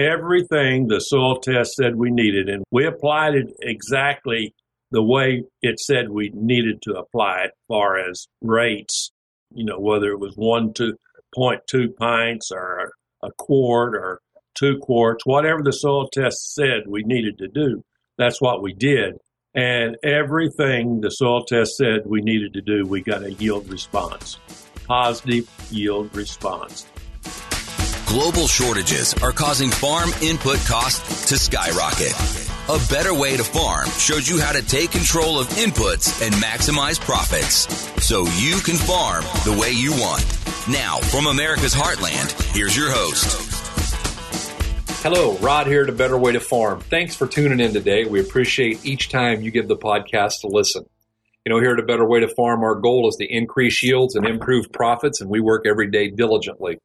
everything the soil test said we needed, and we applied it exactly the way it said we needed to apply it, far as rates, you know, whether it was one to point two pints or a quart or two quarts, whatever the soil test said we needed to do, that's what we did. And everything the soil test said we needed to do, we got a yield response, positive yield response. Global shortages are causing farm input costs to skyrocket. A Better Way to Farm shows you how to take control of inputs and maximize profits so you can farm the way you want. Now, from America's Heartland, here's your host. Hello, Rod here at to Better Way to Farm. Thanks for tuning in today. We appreciate each time you give the podcast a listen. You know, here at A Better Way to Farm, our goal is to increase yields and improve profits, and we work every day diligently.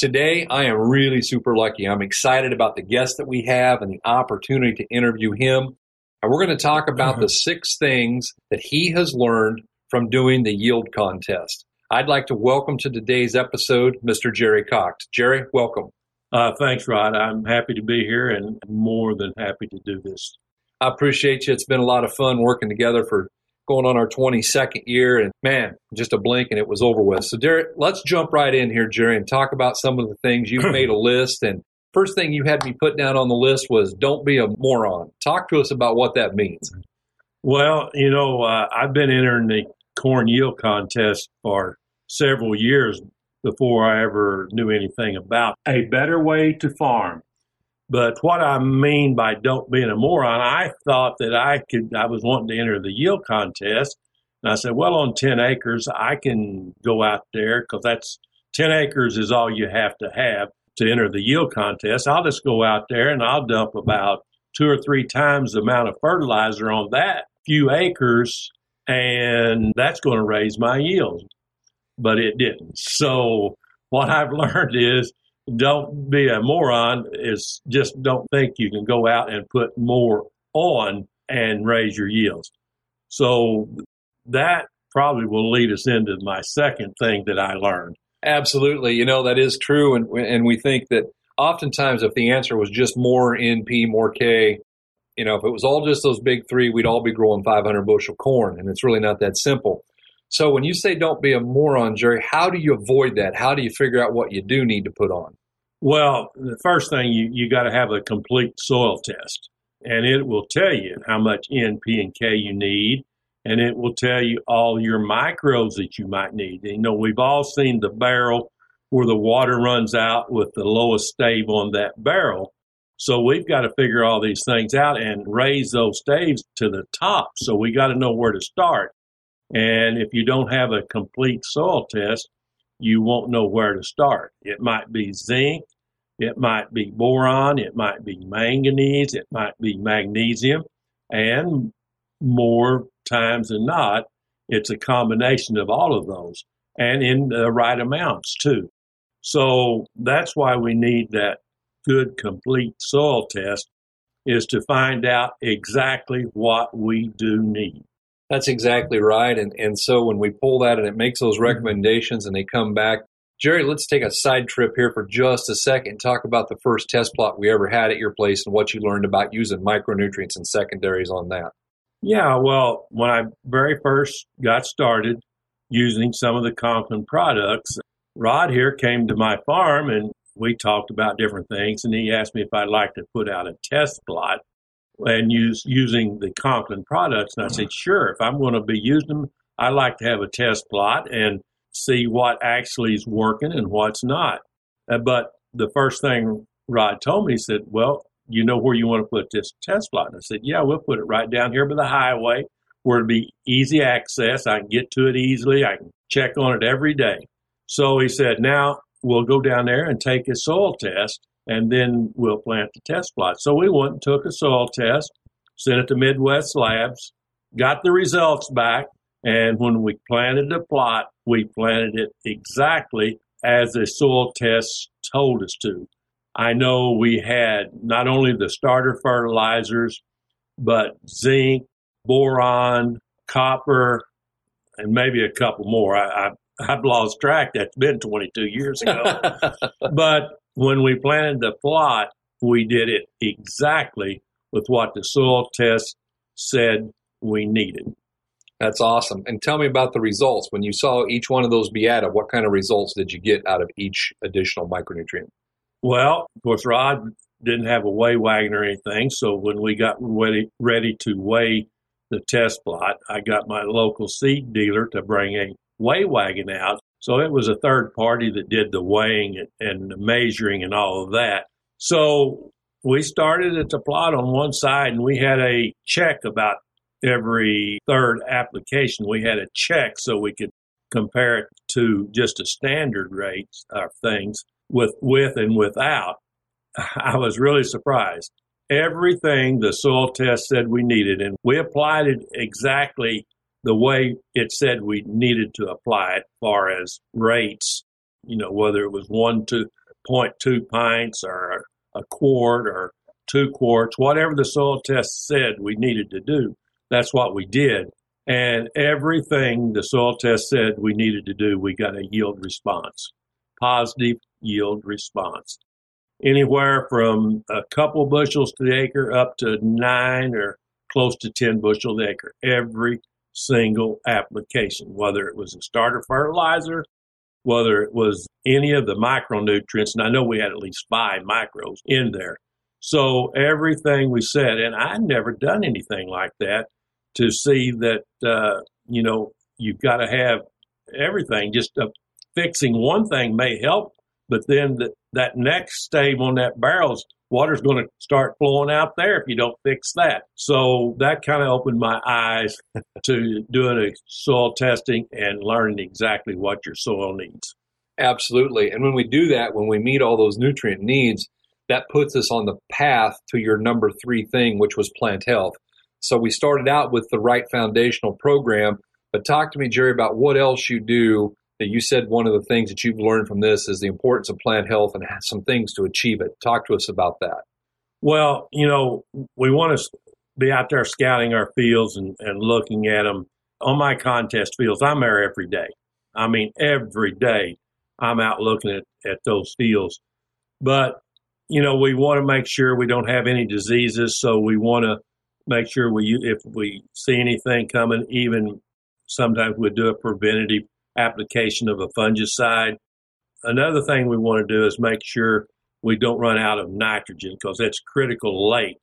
Today, I am really super lucky. I'm excited about the guest that we have and the opportunity to interview him. And we're going to talk about mm-hmm. the six things that he has learned from doing the yield contest. I'd like to welcome to today's episode Mr. Jerry Cox. Jerry, welcome. Uh, thanks, Rod. I'm happy to be here and more than happy to do this. I appreciate you. It's been a lot of fun working together for going on our 22nd year. And man, just a blink and it was over with. So, Derek, let's jump right in here, Jerry, and talk about some of the things you've made a list. And first thing you had me put down on the list was don't be a moron. Talk to us about what that means. Well, you know, uh, I've been entering the corn yield contest for several years before I ever knew anything about a better way to farm. But what I mean by don't being a moron, I thought that I could, I was wanting to enter the yield contest. And I said, well, on 10 acres, I can go out there because that's 10 acres is all you have to have to enter the yield contest. I'll just go out there and I'll dump about two or three times the amount of fertilizer on that few acres, and that's going to raise my yield. But it didn't. So what I've learned is don't be a moron is just don't think you can go out and put more on and raise your yields. So that probably will lead us into my second thing that I learned. Absolutely. You know, that is true. And, and we think that oftentimes if the answer was just more NP, more K, you know, if it was all just those big three, we'd all be growing 500 bushel corn. And it's really not that simple. So when you say don't be a moron, Jerry, how do you avoid that? How do you figure out what you do need to put on? Well, the first thing you, you got to have a complete soil test, and it will tell you how much N, P, and K you need, and it will tell you all your microbes that you might need. You know, we've all seen the barrel where the water runs out with the lowest stave on that barrel. So we've got to figure all these things out and raise those staves to the top. So we got to know where to start. And if you don't have a complete soil test, you won't know where to start. It might be zinc, it might be boron, it might be manganese, it might be magnesium, and more times than not, it's a combination of all of those and in the right amounts too. So that's why we need that good complete soil test is to find out exactly what we do need. That's exactly right. And, and so when we pull that and it makes those mm-hmm. recommendations and they come back, Jerry, let's take a side trip here for just a second and talk about the first test plot we ever had at your place and what you learned about using micronutrients and secondaries on that. Yeah, well, when I very first got started using some of the Conklin products, Rod here came to my farm and we talked about different things and he asked me if I'd like to put out a test plot and use using the Conklin products. And I said, sure, if I'm going to be using them, I like to have a test plot and see what actually is working and what's not. Uh, but the first thing Rod told me, he said, well, you know where you want to put this test plot? And I said, yeah, we'll put it right down here by the highway where it'll be easy access. I can get to it easily. I can check on it every day. So he said, now we'll go down there and take a soil test and then we'll plant the test plot. So we went and took a soil test, sent it to Midwest Labs, got the results back, and when we planted the plot, we planted it exactly as the soil test told us to. I know we had not only the starter fertilizers, but zinc, boron, copper, and maybe a couple more. I, I I've lost track. That's been 22 years ago. but when we planted the plot, we did it exactly with what the soil test said we needed. That's awesome. And tell me about the results. When you saw each one of those be added, what kind of results did you get out of each additional micronutrient? Well, of course, Rod didn't have a weigh wagon or anything. So when we got ready, ready to weigh the test plot, I got my local seed dealer to bring a weigh wagon out. So it was a third party that did the weighing and the measuring and all of that. So we started at the plot on one side and we had a check about every third application. We had a check so we could compare it to just a standard rate of things with with and without. I was really surprised. Everything the soil test said we needed, and we applied it exactly the way it said we needed to apply it, far as rates. You know, whether it was one to pints or a quart or two quarts, whatever the soil test said we needed to do, that's what we did. And everything the soil test said we needed to do, we got a yield response, positive yield response. Anywhere from a couple bushels to the acre up to nine or close to 10 bushel the acre every single application, whether it was a starter fertilizer, whether it was any of the micronutrients. And I know we had at least five micros in there. So everything we said, and I'd never done anything like that to see that, uh, you know, you've got to have everything. Just uh, fixing one thing may help, but then the, that next stave on that barrel's water's going to start flowing out there if you don't fix that. So that kind of opened my eyes to doing a soil testing and learning exactly what your soil needs. Absolutely. And when we do that, when we meet all those nutrient needs, that puts us on the path to your number three thing, which was plant health. So we started out with the right foundational program, but talk to me, Jerry, about what else you do that you said one of the things that you've learned from this is the importance of plant health and some things to achieve it. Talk to us about that. Well, you know, we want to be out there scouting our fields and, and looking at them. On my contest fields, I'm there every day. I mean, every day I'm out looking at, at those fields. But, you know, we want to make sure we don't have any diseases. So we want to make sure we, if we see anything coming, even sometimes we do a preventative application of a fungicide. Another thing we want to do is make sure we don't run out of nitrogen because that's critical late.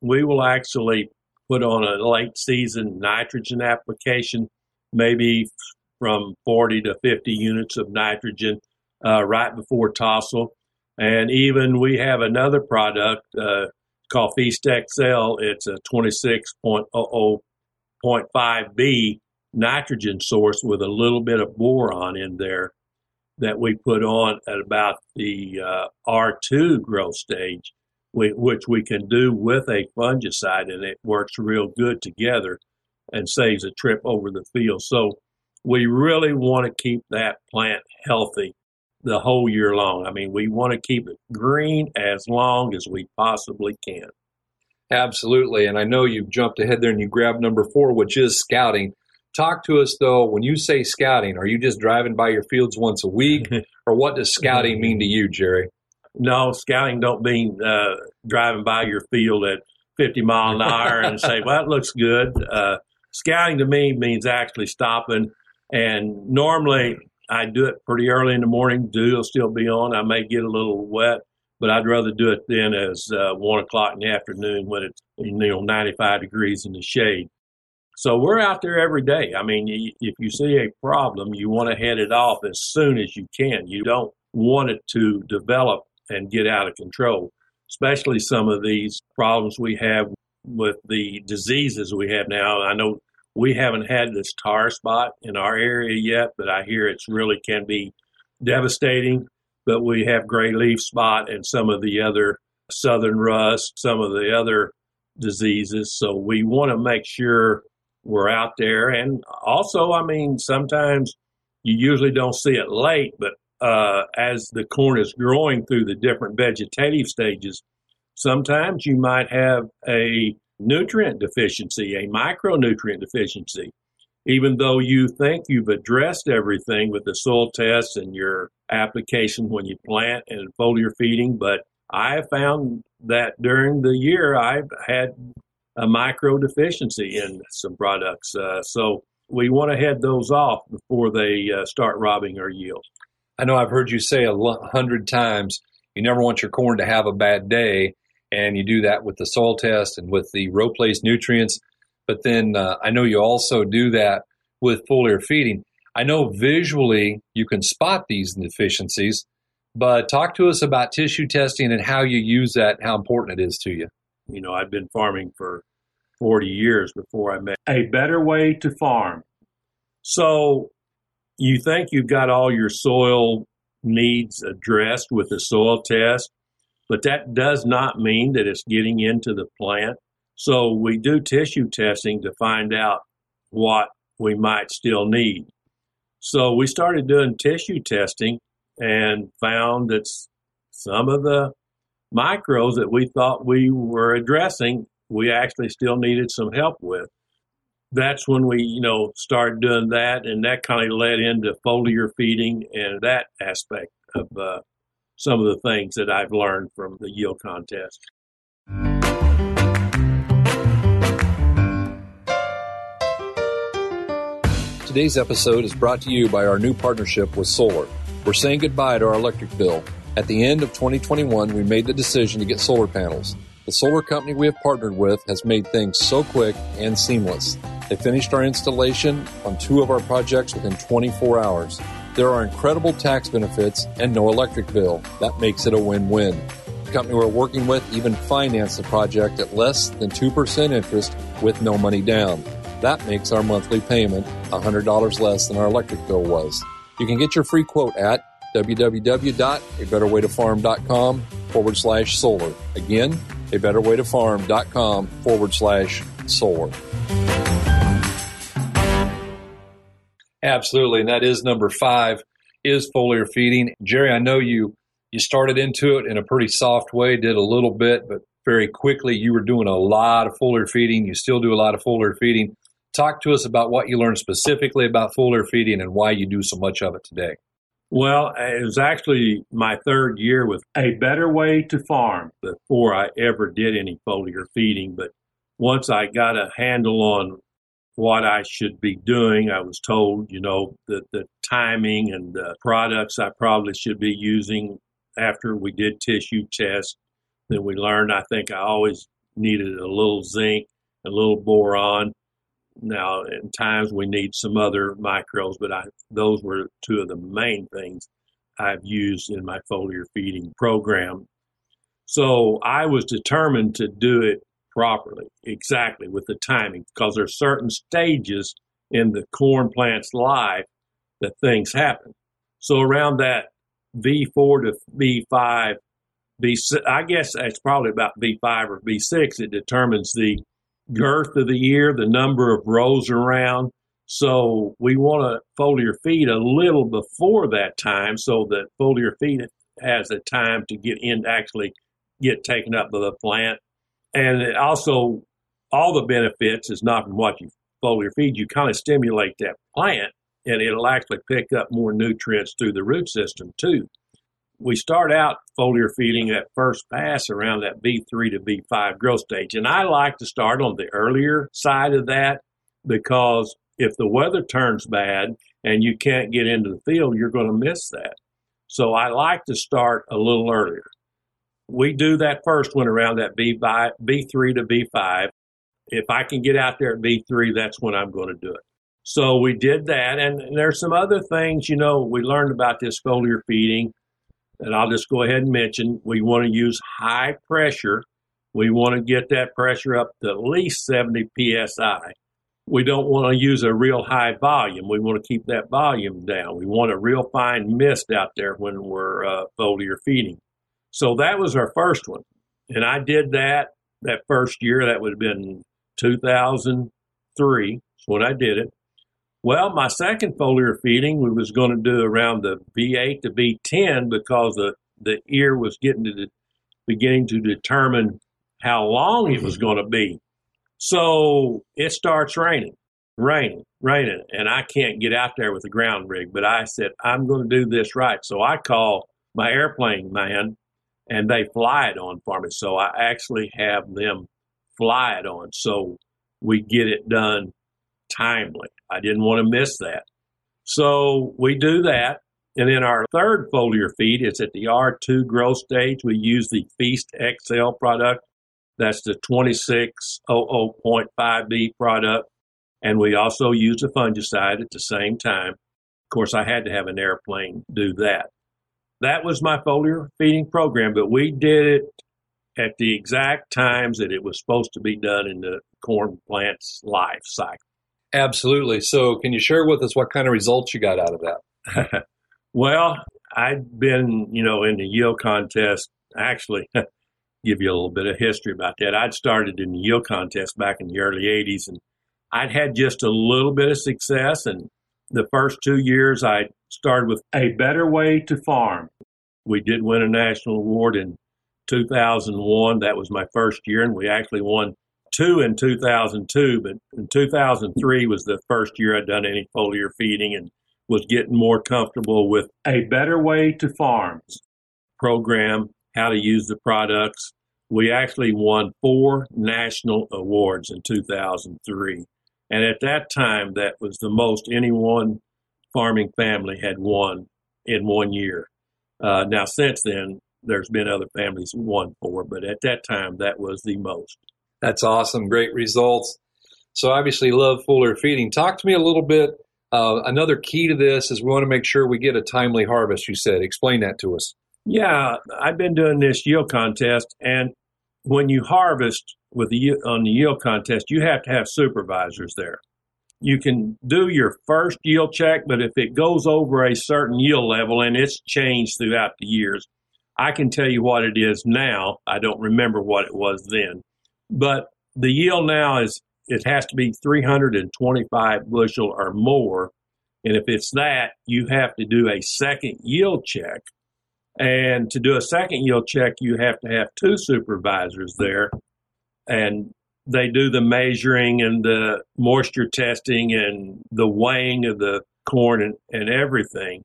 We will actually put on a late season nitrogen application, maybe from 40 to 50 units of nitrogen uh, right before tassel. And even we have another product uh, called Feast XL. It's a 26.00.5B nitrogen source with a little bit of boron in there that we put on at about the uh, R2 growth stage, which we can do with a fungicide, and it works real good together and saves a trip over the field. So we really want to keep that plant healthy the whole year long. I mean, we want to keep it green as long as we possibly can. Absolutely. And I know you've jumped ahead there and you grabbed number four, which is scouting. Talk to us though, when you say scouting, are you just driving by your fields once a week or what does scouting mean to you, Jerry? No, scouting don't mean uh, driving by your field at 50 mile an hour and say, well, it looks good. Uh, scouting to me means actually stopping. And normally I do it pretty early in the morning. Dew will still be on. I may get a little wet, but I'd rather do it then as uh, one o'clock in the afternoon when it's you know 95 degrees in the shade. So we're out there every day. I mean, if you see a problem, you want to head it off as soon as you can. You don't want it to develop and get out of control, especially some of these problems we have with the diseases we have now. I know we haven't had this tar spot in our area yet, but I hear it's really can be devastating. But we have gray leaf spot and some of the other southern rust, some of the other diseases. So we want to make sure we're out there. And also, I mean, sometimes you usually don't see it late, but uh, as the corn is growing through the different vegetative stages, sometimes you might have a nutrient deficiency, a micronutrient deficiency. Even though you think you've addressed everything with the soil test and your application when you plant and foliar feeding, but I found that during the year I've had a micro deficiency in some products. Uh, so we want to head those off before they uh, start robbing our yield. I know I've heard you say a hundred times you never want your corn to have a bad day, and you do that with the soil test and with the row place nutrients. But then uh, I know you also do that with foliar feeding. I know visually you can spot these deficiencies, but talk to us about tissue testing and how you use that, and how important it is to you. You know, I've been farming for 40 years before I met a better way to farm. So you think you've got all your soil needs addressed with the soil test, but that does not mean that it's getting into the plant. So we do tissue testing to find out what we might still need. So we started doing tissue testing and found that some of the micros that we thought we were addressing, we actually still needed some help with. That's when we, you know, started doing that, and that kind of led into foliar feeding and that aspect of uh, some of the things that I've learned from the yield contest. Today's episode is brought to you by our new partnership with Solar. We're saying goodbye to our electric bill. At the end of 2021, we made the decision to get solar panels. The solar company we have partnered with has made things so quick and seamless. They finished our installation on two of our projects within 24 hours. There are incredible tax benefits and no electric bill. That makes it a win win. The company we're working with even financed the project at less than 2% interest with no money down. That makes our monthly payment $100 less than our electric bill was. You can get your free quote at www.abetterwaytofarm.com forward slash solar. Again, abetterwaytofarm.com forward slash solar. Absolutely, and that is number five is foliar feeding. Jerry, I know you you started into it in a pretty soft way, did a little bit, but very quickly you were doing a lot of foliar feeding. You still do a lot of foliar feeding. Talk to us about what you learned specifically about foliar feeding and why you do so much of it today. Well, it was actually my third year with a better way to farm before I ever did any foliar feeding. But once I got a handle on what I should be doing, I was told, you know, the, the timing and the products I probably should be using after we did tissue tests. Then we learned I think I always needed a little zinc, a little boron, now, in times we need some other micros, but I, those were two of the main things I've used in my foliar feeding program. So I was determined to do it properly, exactly with the timing, because there are certain stages in the corn plant's life that things happen. So around that V4 to V5, V6, I guess it's probably about V5 or V6, it determines the girth of the year, the number of rows around. So we want to foliar feed a little before that time so that foliar feed has a time to get in, actually get taken up by the plant. And it also, all the benefits is not from what you foliar feed. You kind of stimulate that plant and it'll actually pick up more nutrients through the root system too we start out foliar feeding at first pass around that V3 to V5 growth stage. And I like to start on the earlier side of that because if the weather turns bad and you can't get into the field, you're going to miss that. So I like to start a little earlier. We do that first one around that V5, V3 to V5. If I can get out there at V3, that's when I'm going to do it. So we did that. And there's some other things, you know, we learned about this foliar feeding and I'll just go ahead and mention we want to use high pressure. We want to get that pressure up to at least 70 psi. We don't want to use a real high volume. We want to keep that volume down. We want a real fine mist out there when we're uh, foliar feeding. So that was our first one. And I did that that first year. That would have been 2003 when I did it. Well, my second foliar feeding we was going to do around the V8 to V10 because the, the ear was getting to the, beginning to determine how long it was mm-hmm. going to be. So it starts raining, raining, raining, and I can't get out there with the ground rig. But I said, I'm going to do this right. So I call my airplane man and they fly it on for me. So I actually have them fly it on. So we get it done timely. I didn't want to miss that. So we do that. And then our third foliar feed is at the R2 growth stage. We use the Feast XL product. That's the 2600.5B product. And we also use a fungicide at the same time. Of course, I had to have an airplane do that. That was my foliar feeding program, but we did it at the exact times that it was supposed to be done in the corn plant's life cycle. Absolutely. So, can you share with us what kind of results you got out of that? well, I'd been, you know, in the yield contest. Actually, give you a little bit of history about that. I'd started in the yield contest back in the early 80s, and I'd had just a little bit of success. And the first two years, I started with A Better Way to Farm. We did win a national award in 2001. That was my first year, and we actually won two in 2002, but in 2003 was the first year I'd done any foliar feeding and was getting more comfortable with a better way to farms program, how to use the products. We actually won four national awards in 2003. And at that time, that was the most any one farming family had won in one year. Uh, now, since then, there's been other families who won four, but at that time, that was the most. That's awesome. Great results. So obviously love foliar feeding. Talk to me a little bit. Uh, another key to this is we want to make sure we get a timely harvest. You said, explain that to us. Yeah, I've been doing this yield contest, and when you harvest with the on the yield contest, you have to have supervisors there. You can do your first yield check, but if it goes over a certain yield level and it's changed throughout the years, I can tell you what it is now. I don't remember what it was then. But the yield now is it has to be 325 bushel or more. And if it's that, you have to do a second yield check. And to do a second yield check, you have to have two supervisors there. And they do the measuring and the moisture testing and the weighing of the corn and, and everything.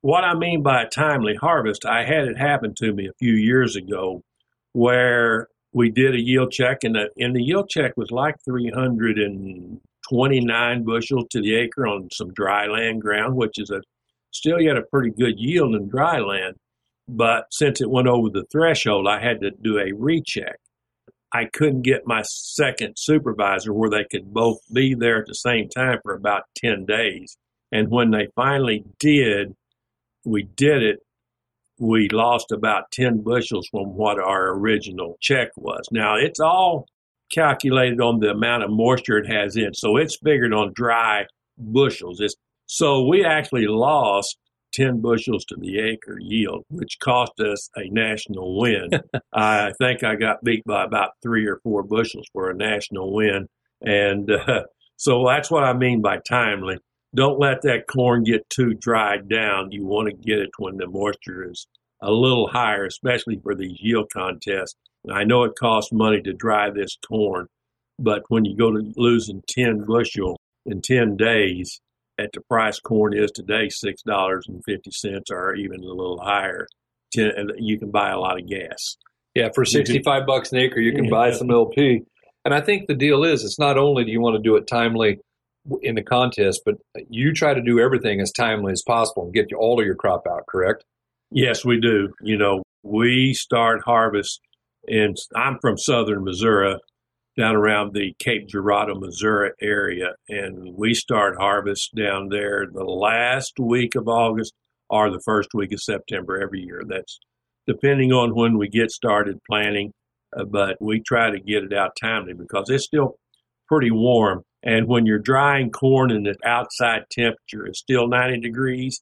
What I mean by a timely harvest, I had it happen to me a few years ago where we did a yield check, and the, and the yield check was like 329 bushels to the acre on some dry land ground, which is a still yet a pretty good yield in dry land. But since it went over the threshold, I had to do a recheck. I couldn't get my second supervisor where they could both be there at the same time for about 10 days. And when they finally did, we did it we lost about 10 bushels from what our original check was. Now, it's all calculated on the amount of moisture it has in, so it's figured on dry bushels. It's, so we actually lost 10 bushels to the acre yield, which cost us a national win. I think I got beat by about three or four bushels for a national win. And uh, so that's what I mean by timely don't let that corn get too dried down. You want to get it when the moisture is a little higher, especially for these yield contests. And I know it costs money to dry this corn, but when you go to losing 10 bushel in 10 days at the price corn is today, $6.50 or even a little higher, 10, you can buy a lot of gas. Yeah, for 65 bucks an acre, you can buy some LP. And I think the deal is it's not only do you want to do it timely in the contest, but you try to do everything as timely as possible and get all of your crop out, correct? Yes, we do. You know, we start harvest and I'm from southern Missouri, down around the Cape Girardeau, Missouri area, and we start harvest down there the last week of August or the first week of September every year. That's depending on when we get started planting, uh, but we try to get it out timely because it's still pretty warm and when you're drying corn and the outside temperature is still 90 degrees,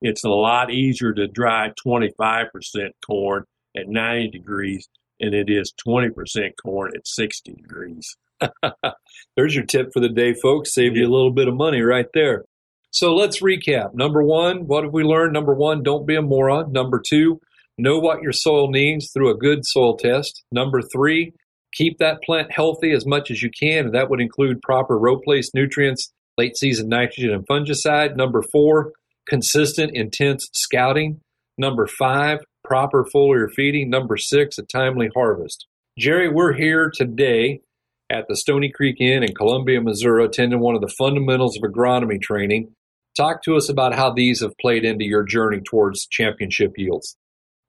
it's a lot easier to dry 25% corn at 90 degrees than it is 20% corn at 60 degrees. There's your tip for the day, folks. Save you a little bit of money right there. So let's recap. Number one, what have we learned? Number one, don't be a moron. Number two, know what your soil needs through a good soil test. Number three, keep that plant healthy as much as you can, and that would include proper row place nutrients, late season nitrogen and fungicide. Number four, consistent, intense scouting. Number five, proper foliar feeding. Number six, a timely harvest. Jerry, we're here today at the Stony Creek Inn in Columbia, Missouri, attending one of the fundamentals of agronomy training. Talk to us about how these have played into your journey towards championship yields.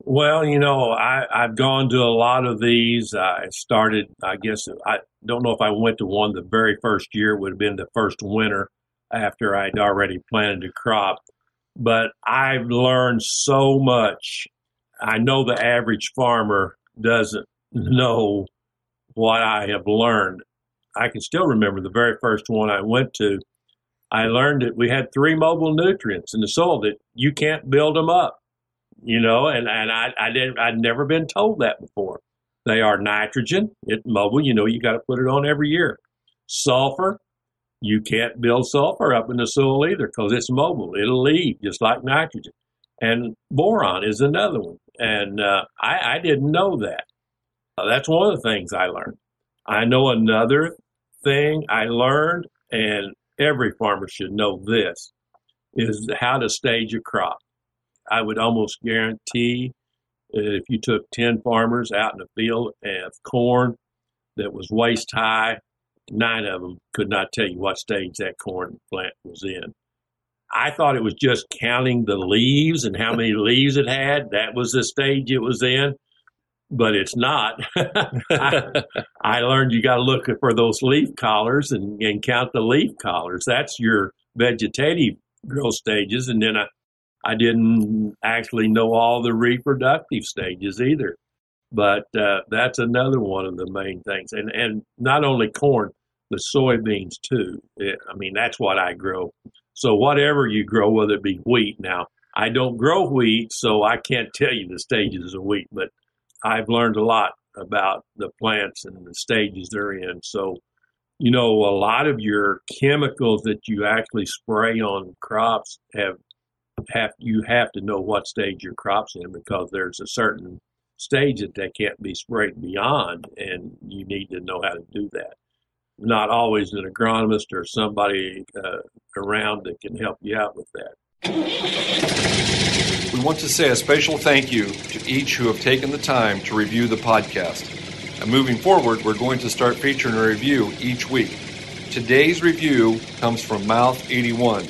Well, you know, I, I've gone to a lot of these. I started, I guess, I don't know if I went to one the very first year, it would have been the first winter after I'd already planted a crop. But I've learned so much. I know the average farmer doesn't know what I have learned. I can still remember the very first one I went to. I learned that we had three mobile nutrients in the soil that you can't build them up, you know, and, and I, I didn't, I'd never been told that before. They are nitrogen, it mobile, you know, you got to put it on every year. Sulfur, you can't build sulfur up in the soil either because it's mobile. It'll leave just like nitrogen. And boron is another one. And uh, I, I didn't know that. Uh, that's one of the things I learned. I know another thing I learned, and every farmer should know this, is how to stage a crop. I would almost guarantee if you took 10 farmers out in a field of corn that was waist high, nine of them could not tell you what stage that corn plant was in. I thought it was just counting the leaves and how many leaves it had. That was the stage it was in but it's not. I, I, learned you got to look for those leaf collars and, and, count the leaf collars. That's your vegetative growth stages. And then I, I didn't actually know all the reproductive stages either. But uh, that's another one of the main things. And, and not only corn, the soybeans too. It, I mean, that's what I grow. So whatever you grow, whether it be wheat now, I don't grow wheat, so I can't tell you the stages of wheat, but I've learned a lot about the plants and the stages they're in. So, you know, a lot of your chemicals that you actually spray on crops have have you have to know what stage your crop's in because there's a certain stage that they can't be sprayed beyond, and you need to know how to do that. Not always an agronomist or somebody uh, around that can help you out with that. We want to say a special thank you to each who have taken the time to review the podcast. And moving forward, we're going to start featuring a review each week. Today's review comes from Mouth 81,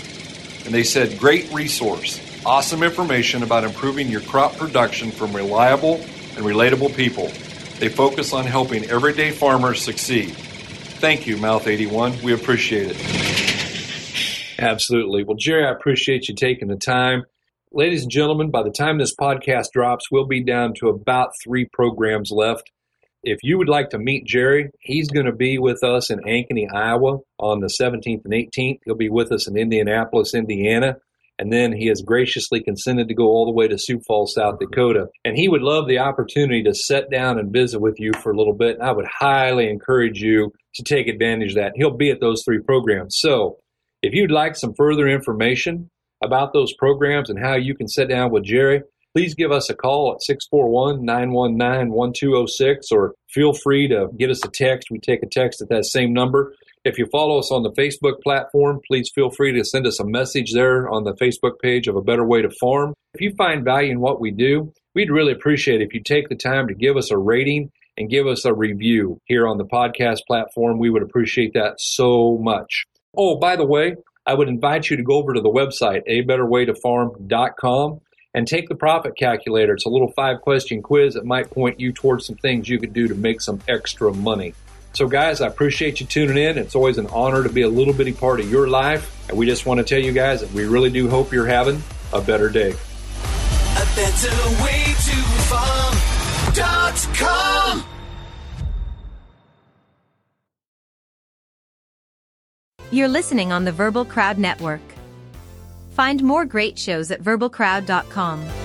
and they said, Great resource, awesome information about improving your crop production from reliable and relatable people. They focus on helping everyday farmers succeed. Thank you, Mouth 81. We appreciate it. Absolutely. Well, Jerry, I appreciate you taking the time ladies and gentlemen, by the time this podcast drops, we'll be down to about three programs left. If you would like to meet Jerry, he's going to be with us in Ankeny, Iowa on the 17th and 18th. He'll be with us in Indianapolis, Indiana. And then he has graciously consented to go all the way to Sioux Falls, South Dakota. And he would love the opportunity to sit down and visit with you for a little bit. And I would highly encourage you to take advantage of that. He'll be at those three programs. So if you'd like some further information, about those programs and how you can sit down with Jerry, please give us a call at 641 919 1206 or feel free to give us a text. We take a text at that same number. If you follow us on the Facebook platform, please feel free to send us a message there on the Facebook page of A Better Way to Farm. If you find value in what we do, we'd really appreciate if you take the time to give us a rating and give us a review here on the podcast platform. We would appreciate that so much. Oh, by the way, I would invite you to go over to the website, abetterwaytofarm.com, and take the profit calculator. It's a little five question quiz that might point you towards some things you could do to make some extra money. So, guys, I appreciate you tuning in. It's always an honor to be a little bitty part of your life. And we just want to tell you guys that we really do hope you're having a better day. A better way to farm.com. You're listening on the Verbal Crowd Network. Find more great shows at verbalcrowd.com.